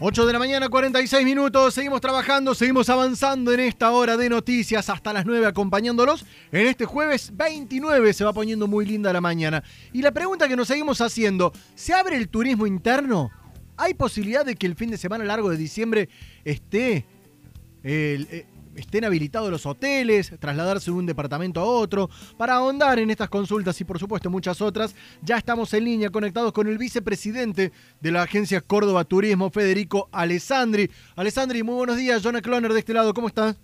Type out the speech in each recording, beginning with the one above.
8 de la mañana, 46 minutos. Seguimos trabajando, seguimos avanzando en esta hora de noticias hasta las 9 acompañándolos. En este jueves 29 se va poniendo muy linda la mañana. Y la pregunta que nos seguimos haciendo, ¿se abre el turismo interno? ¿Hay posibilidad de que el fin de semana largo de diciembre esté el, eh, estén habilitados los hoteles, trasladarse de un departamento a otro. Para ahondar en estas consultas y por supuesto muchas otras, ya estamos en línea conectados con el vicepresidente de la agencia Córdoba Turismo, Federico Alessandri. Alessandri, muy buenos días. Jonah Cloner de este lado, ¿cómo estás?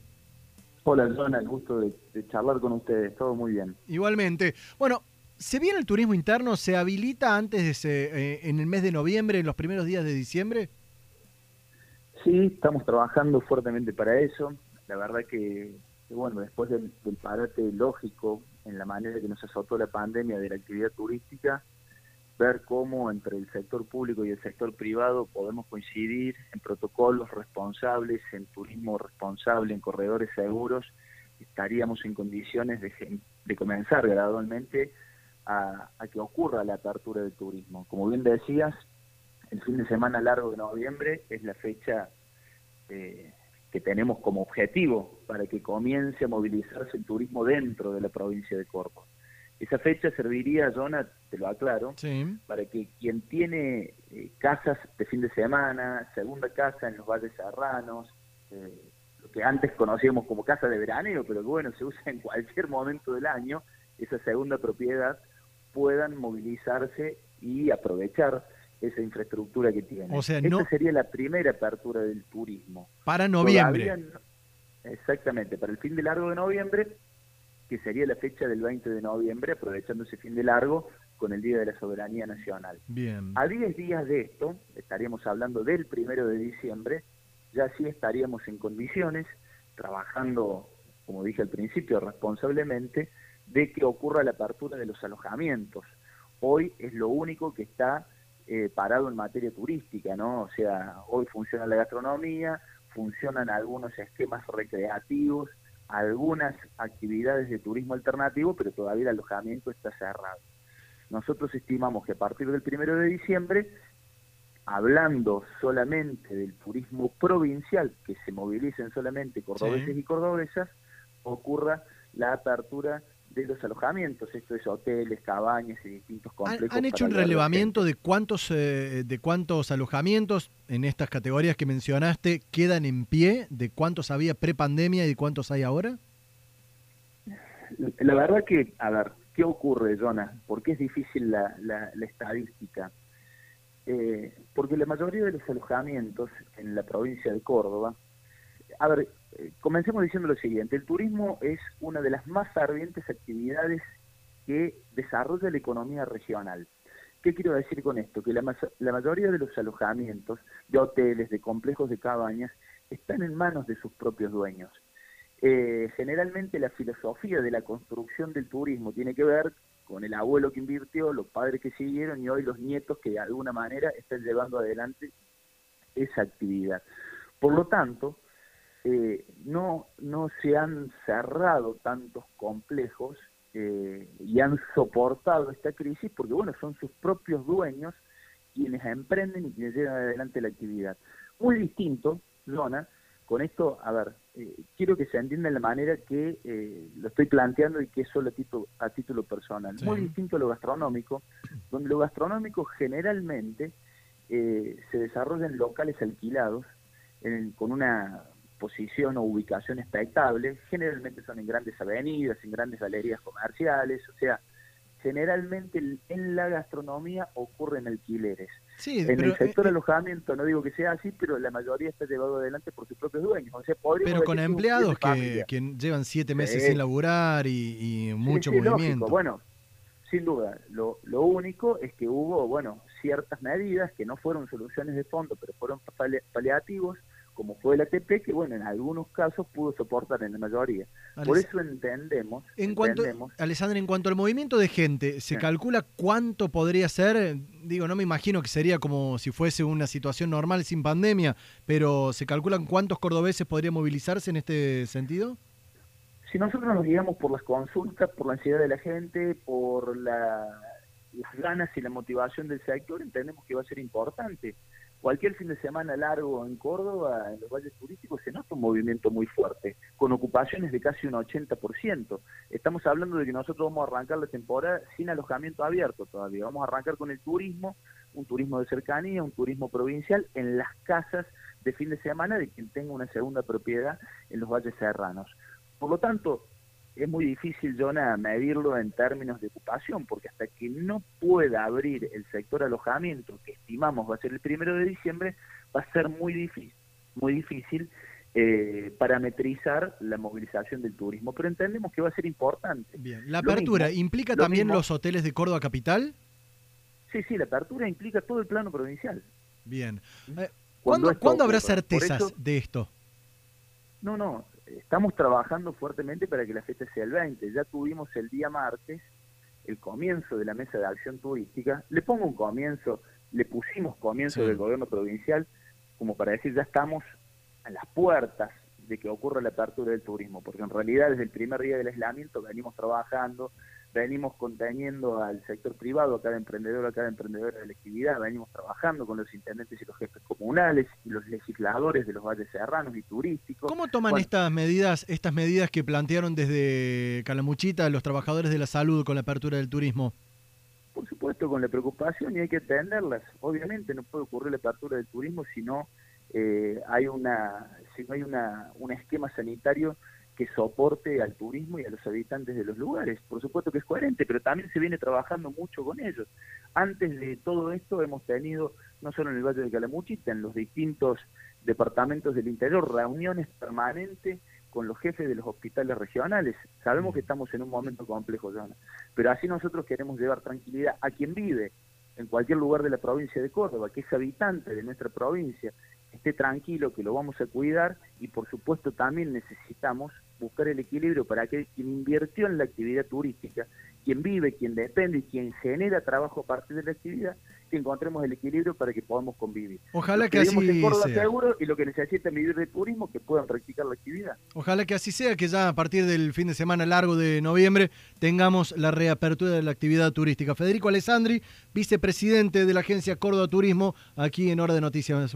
Hola, Jonah, el gusto de, charlar con ustedes. Todo muy bien. Igualmente. Bueno, ¿Se viene el turismo interno? ¿Se habilita antes de ese, eh, en el mes de noviembre, en los primeros días de diciembre? Sí, estamos trabajando fuertemente para eso la verdad que, bueno, después del, parate lógico en la manera que nos azotó la pandemia de la actividad turística, ver cómo entre el sector público y el sector privado podemos coincidir en protocolos responsables, en turismo responsable, en corredores seguros, estaríamos en condiciones de, de comenzar gradualmente a, que ocurra la apertura del turismo. Como bien decías, el fin de semana largo de noviembre es la fecha eh, que tenemos como objetivo para que comience a movilizarse el turismo dentro de la provincia de Córdoba. Esa fecha serviría, Jonah, te lo aclaro, para que quien tiene eh, casas de fin de semana, segunda casa en los valles serranos, eh, lo que antes conocíamos como casa de veraneo, pero que bueno, se usa en cualquier momento del año, esa segunda propiedad, puedan movilizarse y aprovechar esa infraestructura que tiene. O sea, Esta sería la primera apertura del turismo. Para noviembre. exactamente, para el fin de largo de noviembre, que sería la fecha del 20 de noviembre, aprovechando ese fin de largo con el Día de la Soberanía Nacional. Bien. A 10 días de esto, estaríamos hablando del primero de diciembre, ya sí estaríamos en condiciones, trabajando, como dije al principio, responsablemente, de que ocurra la apertura de los alojamientos. Hoy es lo único que está eh, parado en materia turística, ¿no? O sea, hoy funciona la gastronomía, funcionan algunos esquemas recreativos, algunas actividades de turismo alternativo, pero todavía el alojamiento está cerrado. Nosotros estimamos que a partir del primero de diciembre, hablando solamente del turismo provincial, que se movilicen solamente cordobeses y cordobesas, ocurra la apertura de los alojamientos, esto es hoteles, cabañas y distintos complejos. ¿Han, hecho un relevamiento de cuántos, eh, de cuántos alojamientos en estas categorías que mencionaste quedan en pie, de cuántos había pre-pandemia y de cuántos hay ahora? La verdad que, a ver, ¿qué ocurre, Jonas? ¿Por qué es difícil la, la, estadística? Eh, porque la mayoría de los alojamientos en la provincia de Córdoba, a ver, eh, comencemos diciendo lo siguiente, el turismo es una de las más ardientes actividades que desarrolla la economía regional. ¿Qué quiero decir con esto? Que la, mayoría de los alojamientos, de hoteles, de complejos de cabañas, están en manos de sus propios dueños. Eh, generalmente la filosofía de la construcción del turismo tiene que ver con el abuelo que invirtió, los padres que siguieron y hoy los nietos que de alguna manera están llevando adelante esa actividad. Por lo tanto, eh, no, no se han cerrado tantos complejos eh, y han soportado esta crisis porque, bueno, son sus propios dueños quienes emprenden y quienes llevan adelante la actividad. Muy distinto, Zona, con esto, a ver, eh, quiero que se entienda de la manera que lo estoy planteando y que es solo a título, a título personal. Muy distinto a lo gastronómico, donde lo gastronómico generalmente se desarrolla en locales alquilados, con una posición o ubicación expectable, generalmente son en grandes avenidas, en grandes galerías comerciales, o sea, generalmente en la gastronomía ocurren alquileres. en el sector eh, alojamiento no digo que sea así, pero la mayoría está llevado adelante por sus propios dueños. O sea, pero con empleados que, llevan siete meses sin laburar y, mucho movimiento. Bueno, sin duda, lo, lo único es que hubo, bueno, ciertas medidas que no fueron soluciones de fondo, pero fueron paliativos, como fue el ATP, que bueno, en algunos casos pudo soportar en la mayoría. Por eso entendemos... En cuanto, Alessandra, en cuanto al movimiento de gente, ¿se calcula cuánto podría ser? Digo, no me imagino que sería como si fuese una situación normal sin pandemia, pero ¿se calculan cuántos cordobeses podrían movilizarse en este sentido? Si nosotros nos guiamos por las consultas, por la ansiedad de la gente, por la, las ganas y la motivación del sector, entendemos que va a ser importante cualquier fin de semana largo en Córdoba, en los valles turísticos, se nota un movimiento muy fuerte, con ocupaciones de casi un 80%. Estamos hablando de que nosotros vamos a arrancar la temporada sin alojamiento abierto todavía. Vamos a arrancar con el turismo, un turismo de cercanía, un turismo provincial en las casas de fin de semana de quien tenga una segunda propiedad en los valles serranos. Por lo tanto, es muy difícil, Jonah, medirlo en términos de ocupación, porque hasta que no pueda abrir el sector alojamiento, que estimamos va a ser el primero de diciembre, va a ser muy difícil, muy difícil eh, parametrizar la movilización del turismo, pero entendemos que va a ser importante. Bien, ¿la apertura implica también los hoteles de Córdoba Capital? Sí, sí, la apertura implica todo el plano provincial. Bien. Eh, ¿Cuándo, habrá certezas de esto? No, no, estamos trabajando fuertemente para que la fecha sea el 20. Ya tuvimos el día martes el comienzo de la mesa de acción turística. Le pongo un comienzo, le pusimos comienzo del gobierno provincial como para decir ya estamos a las puertas de que ocurra la apertura del turismo, porque en realidad desde el primer día del aislamiento venimos trabajando venimos conteniendo al sector privado, a cada emprendedor, a cada emprendedora de la actividad, venimos trabajando con los intendentes y los jefes comunales y los legisladores de los valles serranos y turísticos. ¿Cómo toman estas medidas, estas medidas que plantearon desde Calamuchita los trabajadores de la salud con la apertura del turismo? Por supuesto, con la preocupación y hay que atenderlas. Obviamente no puede ocurrir la apertura del turismo si no eh, hay una si no hay una, un esquema sanitario que soporte al turismo y a los habitantes de los lugares. Por supuesto que es coherente, pero también se viene trabajando mucho con ellos. Antes de todo esto hemos tenido, no solo en el Valle de Calamuchita, en los distintos departamentos del interior, reuniones permanentes con los jefes de los hospitales regionales. Sabemos que estamos en un momento complejo, Joana, pero así nosotros queremos llevar tranquilidad a quien vive en cualquier lugar de la provincia de Córdoba, que es habitante de nuestra provincia, esté tranquilo, que lo vamos a cuidar y por supuesto también necesitamos buscar el equilibrio para que quien invirtió en la actividad turística, quien vive, quien depende y quien genera trabajo a partir de la actividad, que encontremos el equilibrio para que podamos convivir. Ojalá que, así sea. seguro y lo que necesitan vivir de turismo, que puedan practicar la actividad. Ojalá que así sea, que ya a partir del fin de semana largo de noviembre tengamos la reapertura de la actividad turística. Federico Alessandri, vicepresidente de la agencia Córdoba Turismo, aquí en Hora de Noticias.